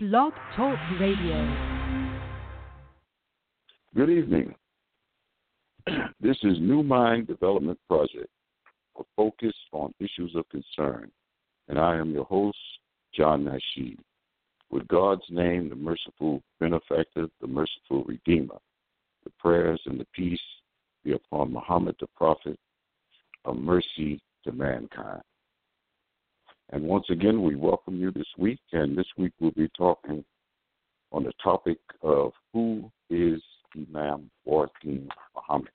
Blog Talk Radio. Good evening. This is New Mind Development Project, a focus on issues of concern, and I am your host, John Nasheed. With God's name, the merciful benefactor, the merciful redeemer, the prayers and the peace be upon Muhammad the Prophet, a mercy to mankind. And once again, we welcome you this week. And this week we'll be talking on the topic of who is Imam Waheed Muhammad.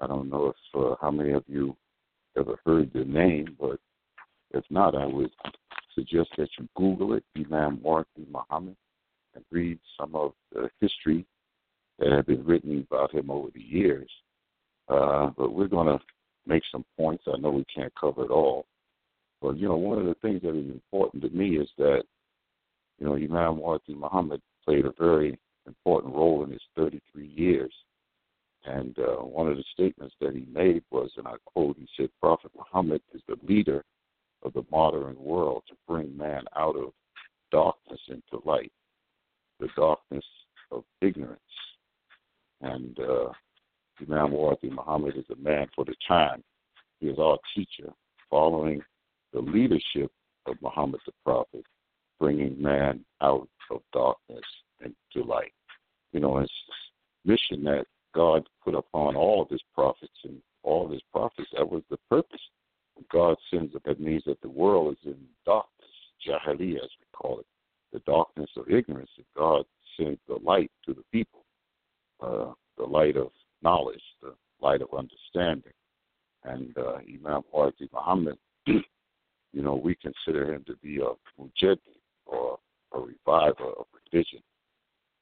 I don't know if uh, how many of you ever heard the name, but if not, I would suggest that you Google it, Imam Waheed Muhammad, and read some of the history that have been written about him over the years. Uh, but we're going to make some points. I know we can't cover it all. But, you know, one of the things that is important to me is that, you know, Imam Waheed Muhammad played a very important role in his 33 years. And uh, one of the statements that he made was, and I quote, he said, Prophet Muhammad is the leader of the modern world to bring man out of darkness into light, the darkness of ignorance. And uh, Imam Waheed Muhammad is a man for the time. He is our teacher, following the leadership of Muhammad the Prophet, bringing man out of darkness into light. You know, it's mission that God put upon all of his prophets and all of his prophets. That was the purpose. God sends it, that means that the world is in darkness, jahiliyyah as we call it, the darkness of ignorance. And God sends the light to the people, uh, the light of knowledge, the light of understanding. And uh, Imam Waheed Muhammad you know, we consider him to be a mujaddid or a reviver of religion.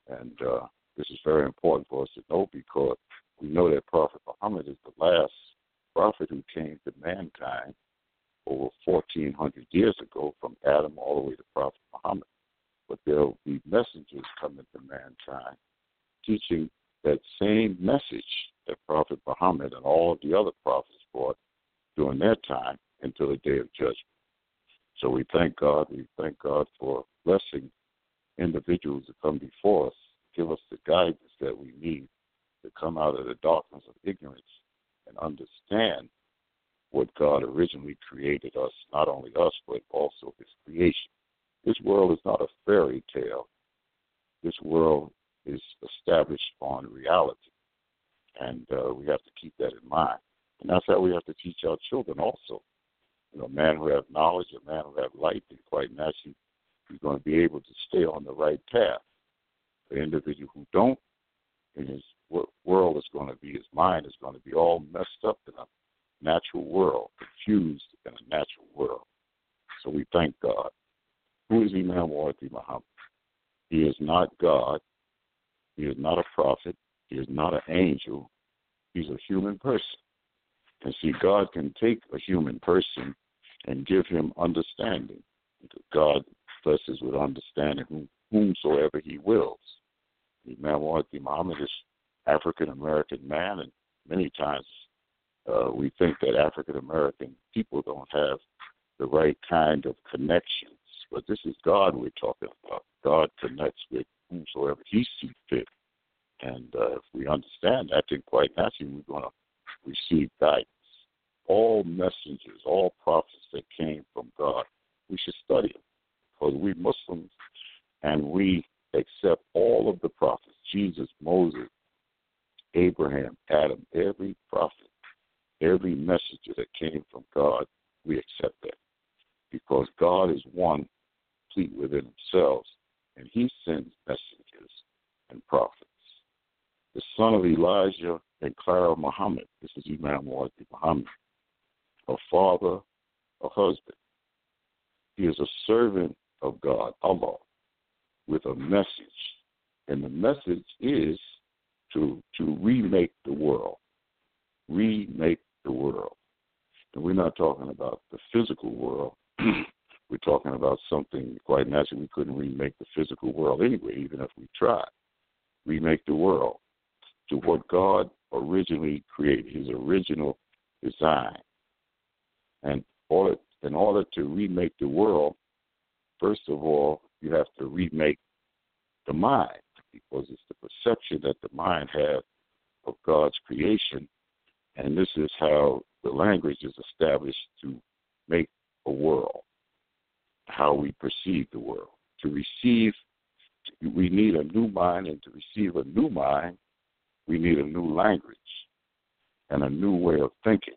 And uh, this is very important for us to know because we know that Prophet Muhammad is the last prophet who came to mankind over 1,400 years ago from Adam all the way to Prophet Muhammad. But there will be messengers coming to mankind teaching that same message that Prophet Muhammad and all of the other prophets brought during their time until the day of judgment. So we thank God. We thank God for blessing individuals that come before us, give us the guidance that we need to come out of the darkness of ignorance and understand what God originally created us, not only us, but also His creation. This world is not a fairy tale. This world is established on reality. And uh, we have to keep that in mind. And that's how we have to teach our children also you know, man who have knowledge, a man who have light, then quite naturally he's going to be able to stay on the right path. The individual who don't, in his world is going to be, his mind is going to be all messed up in a natural world, confused in a natural world. So we thank God. Who is Imam Waheed Muhammad? He is not God. He is not a prophet. He is not an angel. He's a human person. And see, God can take a human person and give him understanding. God blesses with understanding whomsoever he wills. Imam Waheed Muhammad is African American man, and many times uh, we think that African American people don't have the right kind of connections. But this is God we're talking about. God connects with whomsoever He sees fit. And uh, if we understand that, then quite naturally we're going to receive guidance all messengers, all prophets that came from God, we should study them because we Muslims and we accept all of the prophets Jesus, Moses, Abraham, Adam, every prophet, every messenger that came from God, we accept that because God is one complete within himself and he sends messengers and prophets. The son of Elijah and Clara Muhammad, this is Imam Waheed Muhammad, a father, a husband. He is a servant of God, Allah, with a message. And the message is to to remake the world. Remake the world. And we're not talking about the physical world. we're talking about something quite naturally we couldn't remake the physical world anyway, even if we tried. Remake the world to what God originally created, his original design. And in order to remake the world, first of all, you have to remake the mind because it's the perception that the mind has of God's creation. And this is how the language is established to make a world, how we perceive the world. To receive, we need a new mind, and to receive a new mind, we need a new language and a new way of thinking.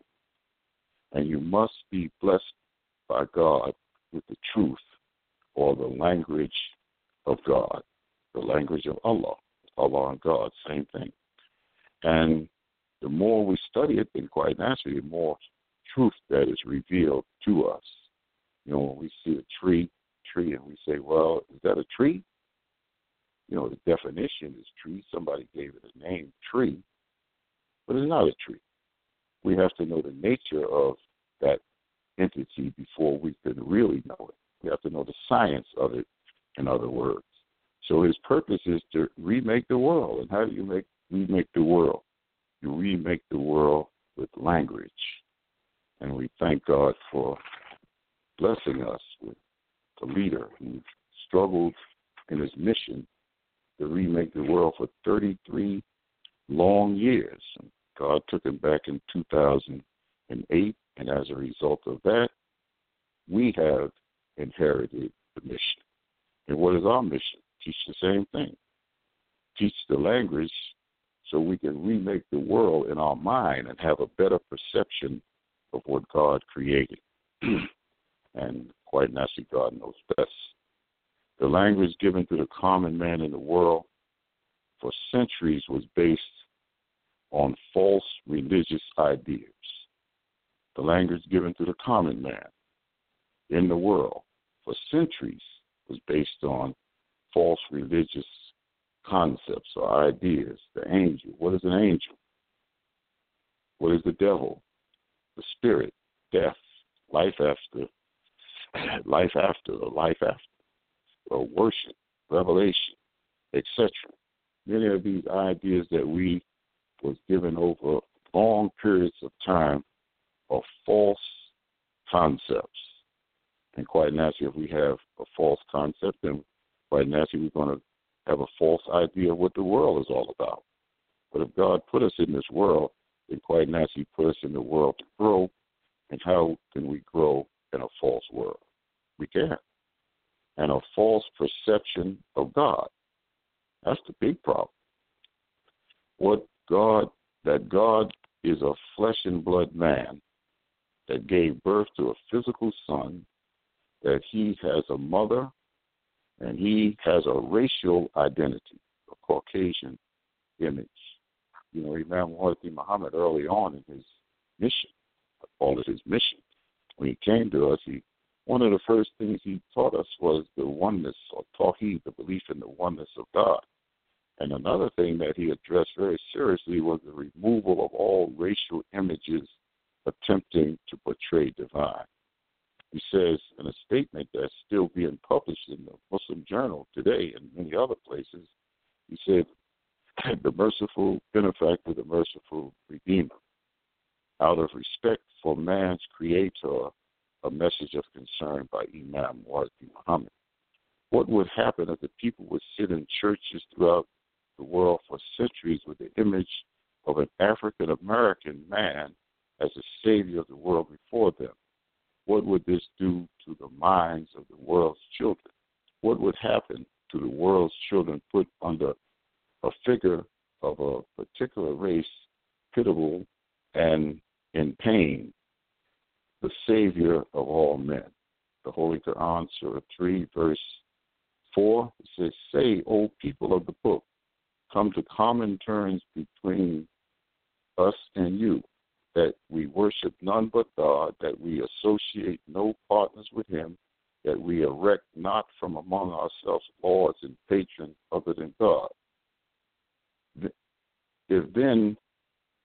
And you must be blessed by God with the truth or the language of God, the language of Allah. Allah and God, same thing. And the more we study it, then quite naturally, the more truth that is revealed to us. You know, when we see a tree, tree, and we say, "Well, is that a tree?" You know, the definition is tree. Somebody gave it a name, tree, but it's not a tree. We have to know the nature of that entity before we can really know it. We have to know the science of it, in other words. So his purpose is to remake the world. And how do you make remake the world? You remake the world with language. And we thank God for blessing us with a leader who struggled in his mission to remake the world for 33 long years. And God took him back in 2008, and as a result of that, we have inherited the mission. And what is our mission? Teach the same thing. Teach the language so we can remake the world in our mind and have a better perception of what God created. and quite naturally, God knows best. The language given to the common man in the world for centuries was based on false religious ideas. The language given to the common man in the world for centuries was based on false religious concepts or ideas. The angel. What is an angel? What is the devil? The spirit, death, life after, life after, the life after, or worship, revelation, etc. Many of these ideas that we was given over long periods of time of false concepts. And quite naturally, if we have a false concept, then quite naturally we're going to have a false idea of what the world is all about. But if God put us in this world, then quite naturally put us in the world to grow. And how can we grow in a false world? We can't. And a false perception of God. That's the big problem. What God, that God is a flesh and blood man that gave birth to a physical son, that he has a mother and he has a racial identity, a Caucasian image. You know, Imam Muhammad Muhammad early on in his mission, I call it his mission, when he came to us, he one of the first things he taught us was the oneness or tawheed, the belief in the oneness of God. And another thing that he addressed very seriously was the removal of all racial images attempting to portray divine. He says in a statement that's still being published in the Muslim Journal today and many other places, he said, the merciful benefactor, the merciful redeemer. Out of respect for man's creator, a message of concern by Imam Muhammad Muhammad. What would happen if the people would sit in churches throughout the world for centuries with the image of an African American man as the savior of the world before them? What would this do to the minds of the world's children? What would happen to the world's children put under a figure of a particular race, pitiable and in pain, the Savior of all men? The Holy Quran, Surah 3, verse 4, it says, Say, O people of the book, come to common terms between us and you that we worship none but God, that we associate no partners with Him, that we erect not from among ourselves lords and patrons other than God. If then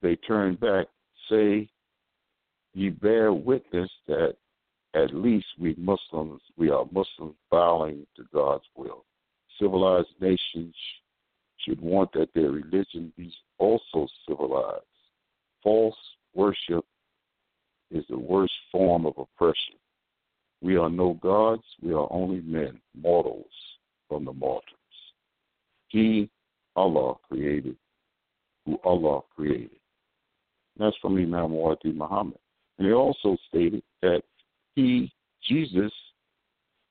they turn back, say, ye bear witness that at least we Muslims, we are Muslims bowing to God's will. Civilized nations should want that their religion be also civilized. False worship is the worst form of oppression. We are no gods, we are only men, mortals from the mortals. He, Allah, created who Allah created. And that's from Imam Muhammad Muhammad. And he also stated that he, Jesus,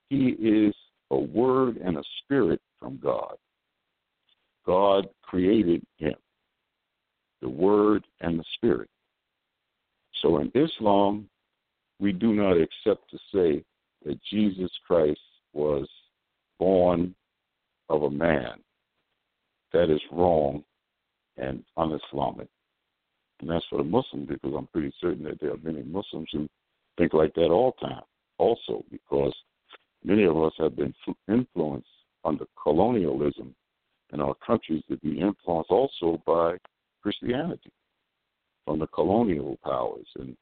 he is a word and a spirit from God. God created him, the word and the spirit. So in Islam, we do not accept to say that Jesus Christ was born of a man. That is wrong and un-Islamic. And that's for the Muslims because I'm pretty certain that there are many Muslims who think like that all the time. Also, because many of us have been influenced under colonialism in our countries to be influenced also by Christianity from the colonial powers. And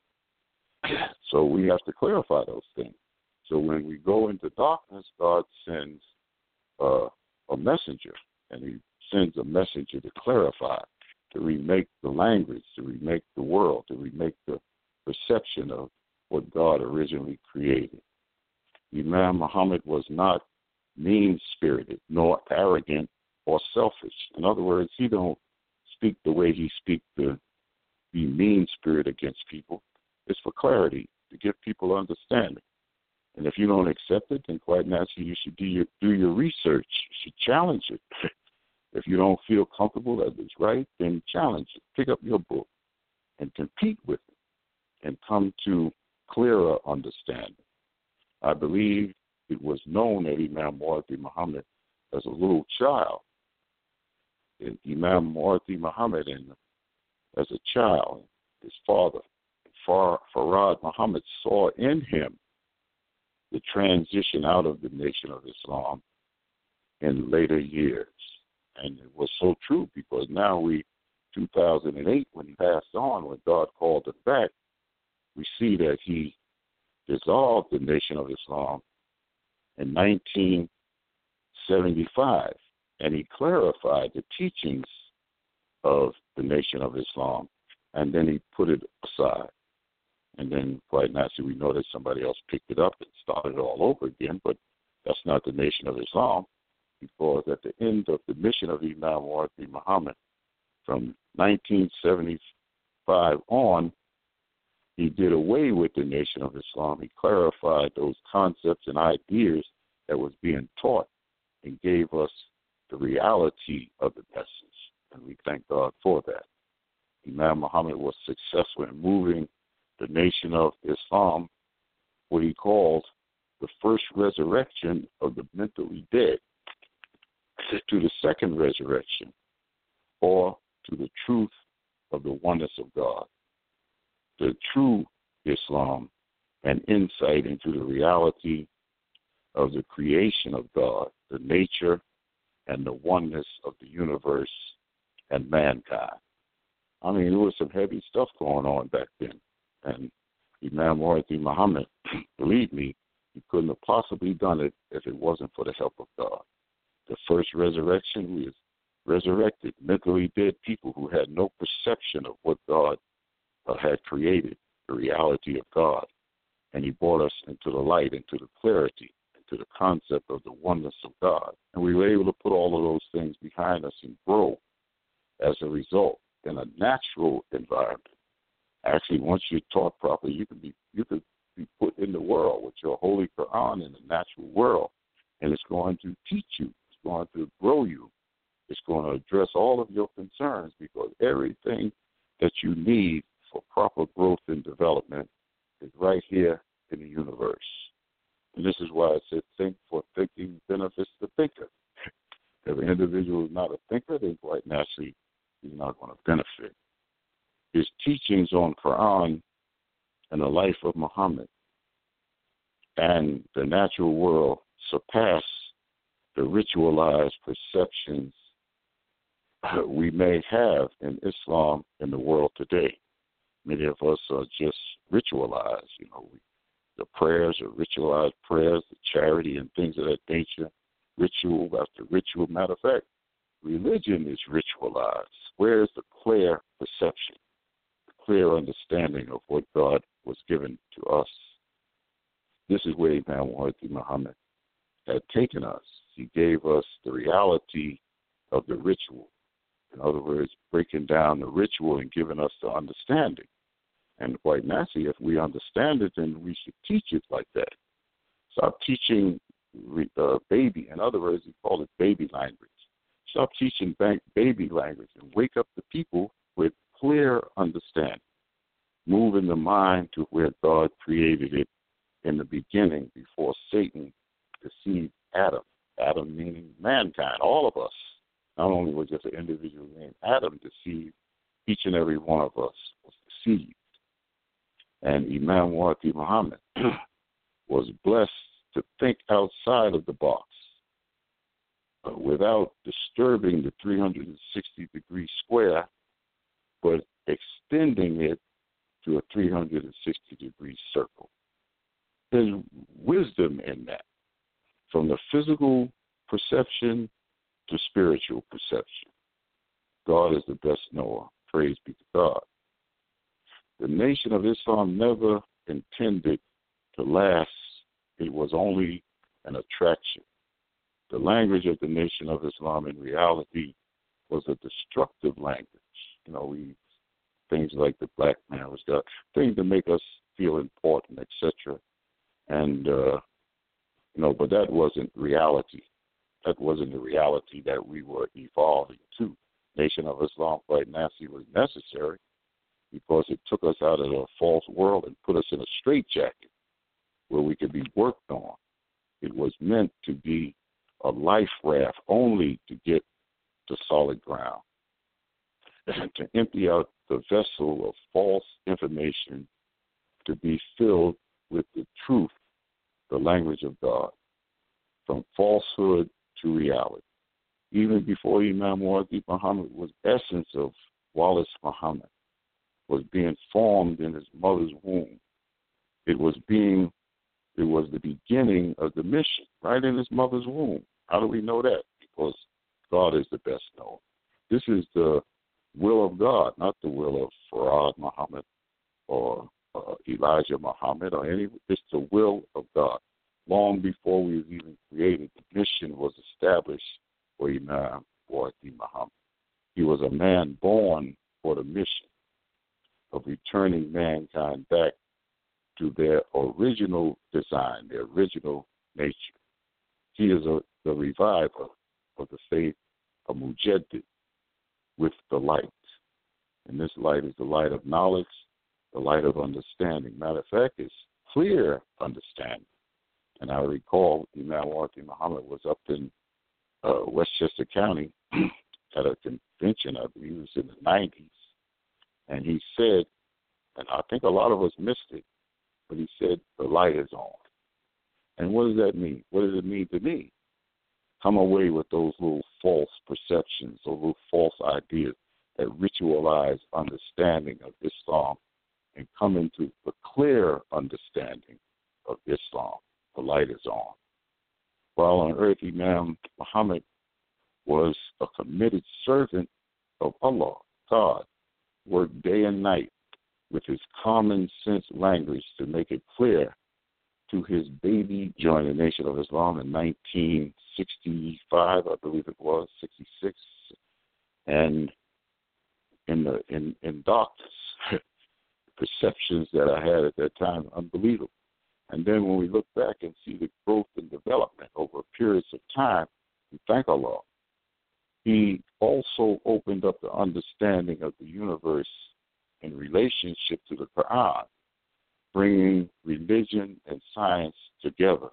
so we have to clarify those things. So when we go into darkness, God sends uh, a messenger, and He sends a messenger to clarify, to remake the language, to remake the world, to remake the perception of what God originally created. Imam Muhammad was not mean spirited, nor arrogant or selfish. In other words, he don't speak the way he speak to be mean spirit against people. It's for clarity, to give people understanding. And if you don't accept it, then quite naturally you should do your do your research. You should challenge it. if you don't feel comfortable that it's right, then challenge it. Pick up your book and compete with it and come to clearer understanding. I believe it was known that Imam Muhammad Muhammad as a little child. And Imam Muhammad Muhammad and as a child, his father, Far, Farad Muhammad saw in him the transition out of the Nation of Islam in later years. And it was so true because now we, 2008, when he passed on, when God called him back, we see that he dissolved the Nation of Islam in 1975, and he clarified the teachings of the Nation of Islam, and then he put it aside. And then, quite naturally, we know that somebody else picked it up and started all over again, but that's not the Nation of Islam, because at the end of the mission of Imam Muhammad, from 1975 on, he did away with the Nation of Islam. He clarified those concepts and ideas that was being taught and gave us the reality of the message. And we thank God for that. Imam Muhammad was successful in moving the nation of Islam, what he called the first resurrection of the mentally dead, to the second resurrection, or to the truth of the oneness of God. The true Islam and insight into the reality of the creation of God, the nature and the oneness of the universe and mankind. I mean, there was some heavy stuff going on back then. And Imam Muhammad Muhammad, believe me, he couldn't have possibly done it if it wasn't for the help of God. The first resurrection, we resurrected mentally dead people who had no perception of what God had created, the reality of God. And he brought us into the light, into the clarity, into the concept of the oneness of God. And we were able to put all of those things behind us and grow as a result in a natural environment. Actually, once you're taught properly, you can be you can be put in the world with your holy Quran in the natural world, and it's going to teach you. It's going to grow you. It's going to address all of your concerns because everything that you need for proper growth and development is right here in the universe. And this is why I said think for thinking benefits the thinker. if an individual is not a thinker, then quite naturally he's not going to benefit. His teachings on Quran and the life of Muhammad and the natural world surpass the ritualized perceptions we may have in Islam in the world today. Many of us are just ritualized, you know, we, the prayers are ritualized prayers, the charity and things of that nature, ritual after ritual. Matter of fact, religion is ritualized. Where is the clear perception, the clear understanding of what God was given to us? this is where Imam Wahdi Muhammad had taken us. He gave us the reality of the ritual. In other words, breaking down the ritual and giving us the understanding. And quite naturally, if we understand it, then we should teach it like that. Stop teaching uh, baby. In other words, we call it baby language. Stop teaching baby language and wake up the people with clear understanding. Moving the mind to where God created it in the beginning before Satan deceived Adam. Adam meaning mankind, all of us. Not only was just an individual named Adam deceived, each and every one of us was deceived. And Imam Wahdi Muhammad was blessed to think outside of the box without disturbing the 360 degree square, but extending it to a 360 degree circle. There's wisdom in that, from the physical perception to spiritual perception. God is the best knower. Praise be to God. The Nation of Islam never intended to last it was only an attraction. The language of the Nation of Islam in reality was a destructive language. You know, we things like the black man was got things to make us feel important, etc. And uh, you know, but that wasn't reality. That wasn't the reality that we were evolving to. Nation of Islam, quite nasty, was necessary because it took us out of a false world and put us in a straitjacket where we could be worked on. It was meant to be a life raft only to get to solid ground and to empty out the vessel of false information to be filled with the truth, the language of God, from falsehood to reality. Even before Imam Wahdi Muhammad was essence of Wallace Muhammad, was being formed in his mother's womb. It was being it was the beginning of the mission, right in his mother's womb. How do we know that? Because God is the best knower. This is the will of God, not the will of Farad Muhammad or uh, Elijah Muhammad or any. It's the will of God. Long before we were even created, the mission was established for Imam Wahdi Muhammad. He was a man born for the mission of returning mankind back to their original design, their original nature. He is a, the reviver of the faith of Mujaddid with the light. And this light is the light of knowledge, the light of understanding. Matter of fact, it's clear understanding. And I recall Imam Wahdi Muhammad was up in uh, Westchester County at a convention, I believe it was in the 90s. And he said, and I think a lot of us missed it, but he said the light is on. And what does that mean? What does it mean to me? Come away with those little false perceptions, those little false ideas that ritualize understanding of Islam and come into the clear understanding of Islam. The light is on. While on earth, Imam Muhammad was a committed servant of Allah, God, worked day and night with his common sense language to make it clear to his baby joined the Nation of Islam in 1965, I believe it was, 66. And in the in, in darkness, perceptions that I had at that time, unbelievable. And then when we look back and see the growth and development over periods of time, and thank Allah. He also opened up the understanding of the universe in relationship to the Quran, bringing religion and science together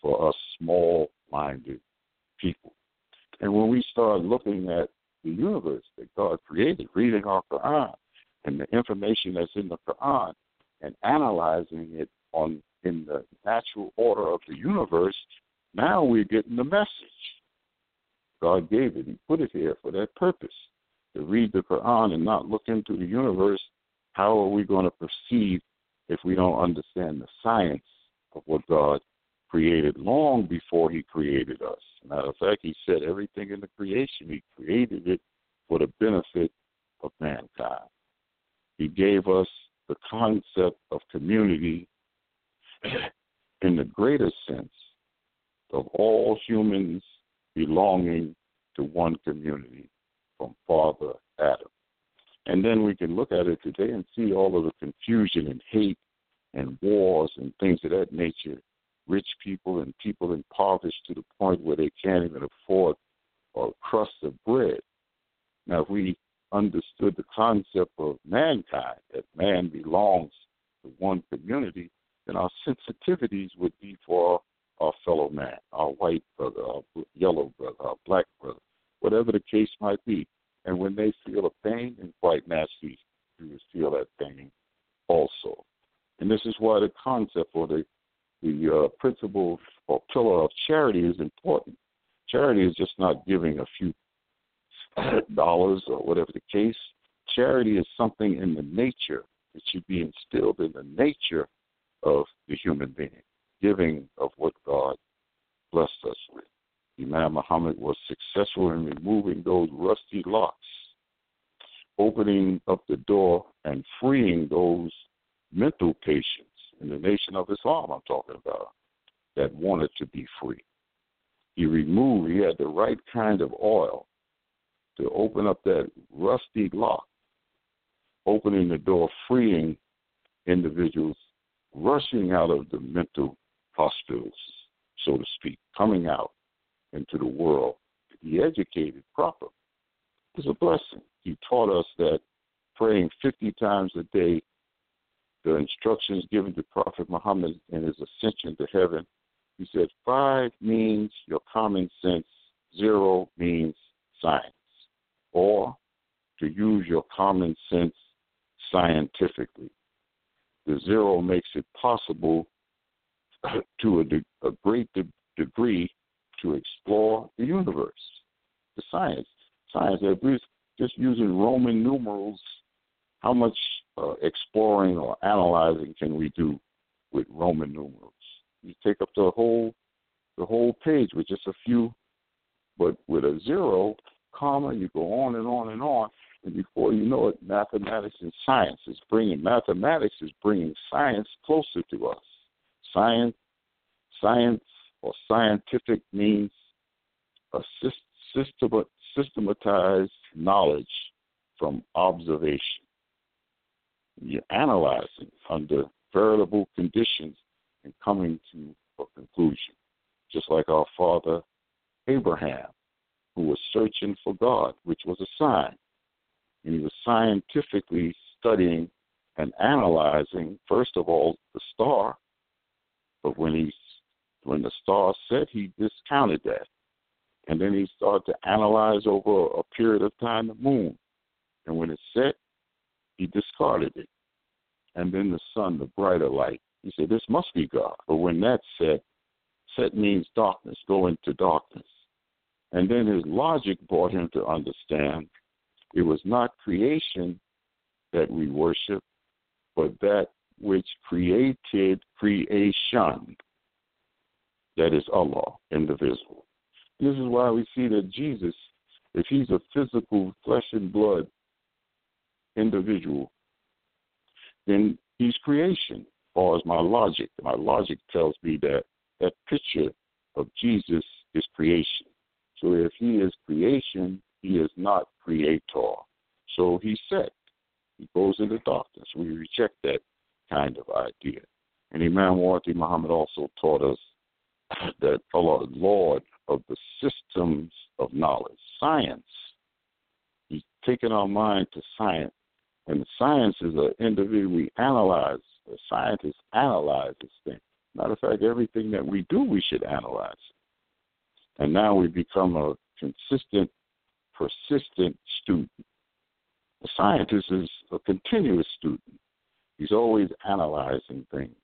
for us small minded people. And when we start looking at the universe that God created, reading our Quran and the information that's in the Quran and analyzing it on in the natural order of the universe, now we're getting the message. God gave it. He put it here for that purpose to read the Quran and not look into the universe, how are we going to perceive if we don't understand the science of what God created long before He created us? Matter of fact, He said everything in the creation, He created it for the benefit of mankind. He gave us the concept of community in the greater sense of all humans belonging to one community from Father Adam. And then we can look at it today and see all of the confusion and hate and wars and things of that nature. Rich people and people impoverished to the point where they can't even afford a crust of bread. Now, if we understood the concept of mankind, that man belongs to one community, then our sensitivities would be for our fellow man, our white brother, our yellow brother, our black brother, whatever the case might be. And when they feel a pain in white nasty, you will feel that pain also. And this is why the concept or the the uh, principle or pillar of charity is important. Charity is just not giving a few dollars or whatever the case. Charity is something in the nature. It should be instilled in the nature of the human being, giving of what God blessed us with. Imam Muhammad was successful in removing those rusty locks, opening up the door and freeing those mental patients in the nation of Islam, I'm talking about, that wanted to be free. He removed, he had the right kind of oil to open up that rusty lock, opening the door, freeing individuals rushing out of the mental hospitals, so to speak, coming out into the world to be educated properly. It's a blessing. He taught us that praying 50 times a day, the instructions given to Prophet Muhammad in his ascension to heaven, he said five means your common sense, zero means science or to use your common sense scientifically. The zero makes it possible to a, de- a great de- degree to explore the universe, the science. Science, just using Roman numerals, how much uh, exploring or analyzing can we do with Roman numerals? You take up the whole the whole page with just a few, but with a zero, comma, you go on and on and on, and before you know it, mathematics and science is bringing mathematics is bringing science closer to us. Science, science or scientific means a system, systematized knowledge from observation. You're analyzing under veritable conditions and coming to a conclusion. Just like our father Abraham who was searching for God, which was a sign. And he was scientifically studying and analyzing, first of all, the star. But when he when the star set, he discounted that. And then he started to analyze over a period of time the moon. And when it set, he discarded it. And then the sun, the brighter light. He said, This must be God. But when that set, set means darkness, go into darkness. And then his logic brought him to understand it was not creation that we worship, but that which created creation. That is Allah, indivisible. This is why we see that Jesus, if he's a physical flesh and blood individual, then he's creation, as far as my logic. My logic tells me that that picture of Jesus is creation. So if he is creation, he is not creator. So he's set. He goes into darkness. We reject that kind of idea. And Imam Wardi Muhammad also taught us that Allah, Lord of the systems of knowledge, science. He's taken our mind to science. And science is an individual we analyze. The scientists analyze this thing. Matter of fact, everything that we do, we should analyze. And now we become a consistent, persistent student. A scientist is a continuous student. He's always analyzing things.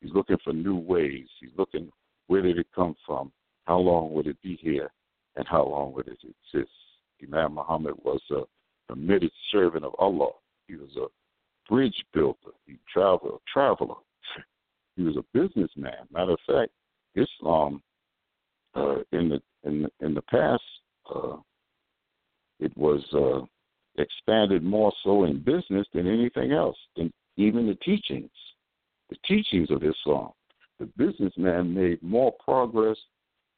He's looking for new ways. He's looking where did it come from? How long would it be here? And how long would it exist? Imam Muhammad was a committed servant of Allah. He was a bridge builder. He traveled, traveler. He was a businessman. Matter of fact, Islam uh, in the in in the past, uh, it was uh, expanded more so in business than anything else, and even the teachings, the teachings of Islam. The businessman made more progress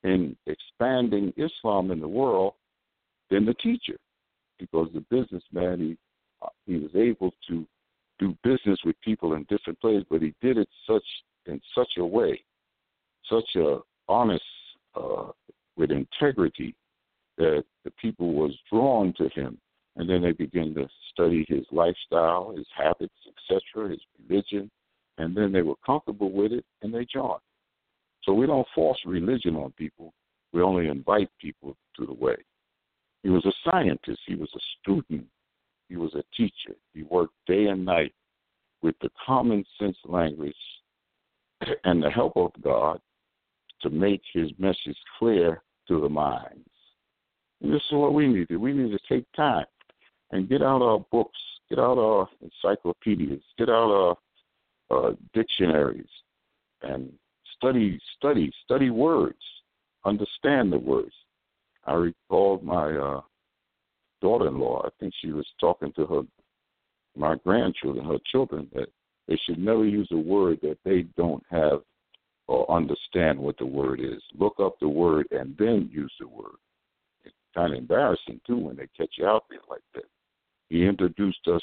in expanding Islam in the world than the teacher, because the businessman he uh, he was able to do business with people in different places, but he did it such in such a way, such a honest, uh, with integrity, that the people was drawn to him, and then they began to study his lifestyle, his habits, etc., his religion, and then they were comfortable with it, and they joined. So we don't force religion on people. We only invite people to the way. He was a scientist. He was a student. He was a teacher. He worked day and night with the common sense language and the help of God to make his message clear to the minds. And this is what we need to. We need to take time and get out our books, get out our encyclopedias, get out our uh, dictionaries, and study, study, study words, understand the words. I recalled my uh, daughter-in-law. I think she was talking to her my grandchildren, her children, that they should never use a word that they don't have or understand what the word is. Look up the word and then use the word. It's kind of embarrassing too when they catch you out there like that. He introduced us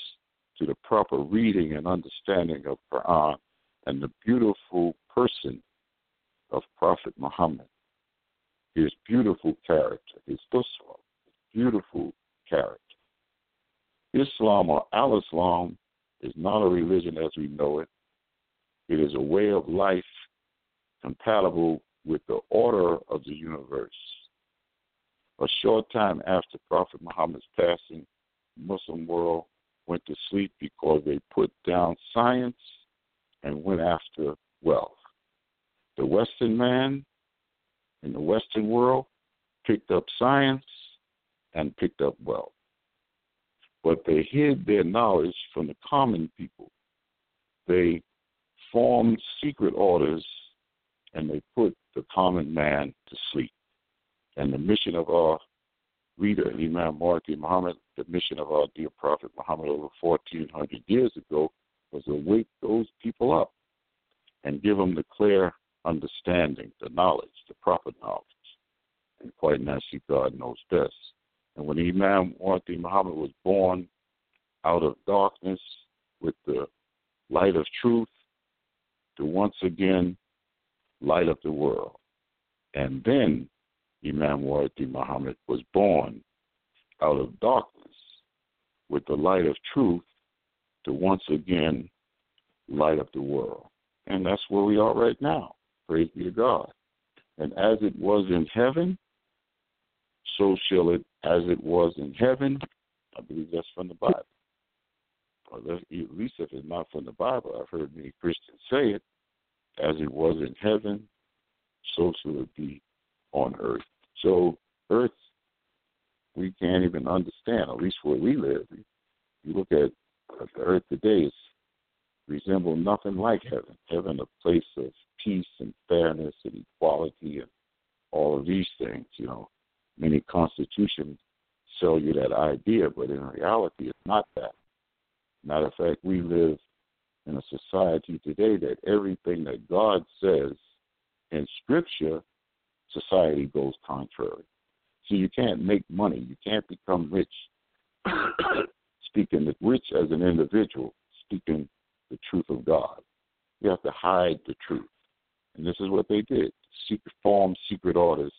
to the proper reading and understanding of Quran and the beautiful person of Prophet Muhammad. His beautiful character, his uswa, his beautiful character. Islam or Al Islam is not a religion as we know it. It is a way of life compatible with the order of the universe. A short time after Prophet Muhammad's passing, Muslim world went to sleep because they put down science and went after wealth. The Western man in the Western world picked up science and picked up wealth but they hid their knowledge from the common people. They formed secret orders and they put the common man to sleep. And the mission of our reader, Imam Mahdi Muhammad, the mission of our dear Prophet Muhammad over 1400 years ago was to wake those people up and give them the clear understanding, the knowledge, the proper knowledge. And quite naturally, God knows best. And when Imam Mahdi Muhammad was born out of darkness with the light of truth to once again light up the world. And then Imam Mahdi Muhammad was born out of darkness with the light of truth to once again light up the world. And that's where we are right now. Praise be to God. And as it was in heaven, so shall it as it was in heaven. I believe that's from the Bible. Or at least if it's not from the Bible, I've heard many Christians say it. As it was in heaven, so shall it be on earth. So earth, we can't even understand, at least where we live. You look at the earth today, it resembles nothing like heaven. Heaven, a place of peace and fairness and equality and all of these things, you know many constitutions sell you that idea, but in reality, it's not that. Matter of fact, we live in a society today that everything that God says in Scripture, society goes contrary. So you can't make money. You can't become rich. speaking rich as an individual, speaking the truth of God. You have to hide the truth. And this is what they did. Secret form secret orders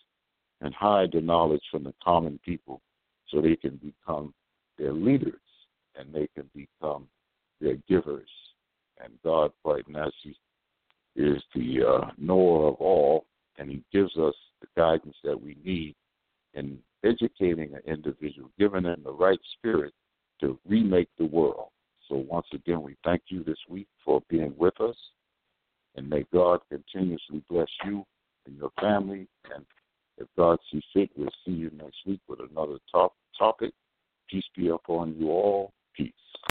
and hide the knowledge from the common people so they can become their leaders and they can become their givers. And God, quite naturally, is the uh, knower of all, and He gives us the guidance that we need in educating an individual, giving them the right spirit to remake the world. So, once again, we thank you this week for being with us, and may God continuously bless you and your family and if God sees fit, we'll see you next week with another top topic. Peace be upon you all. Peace.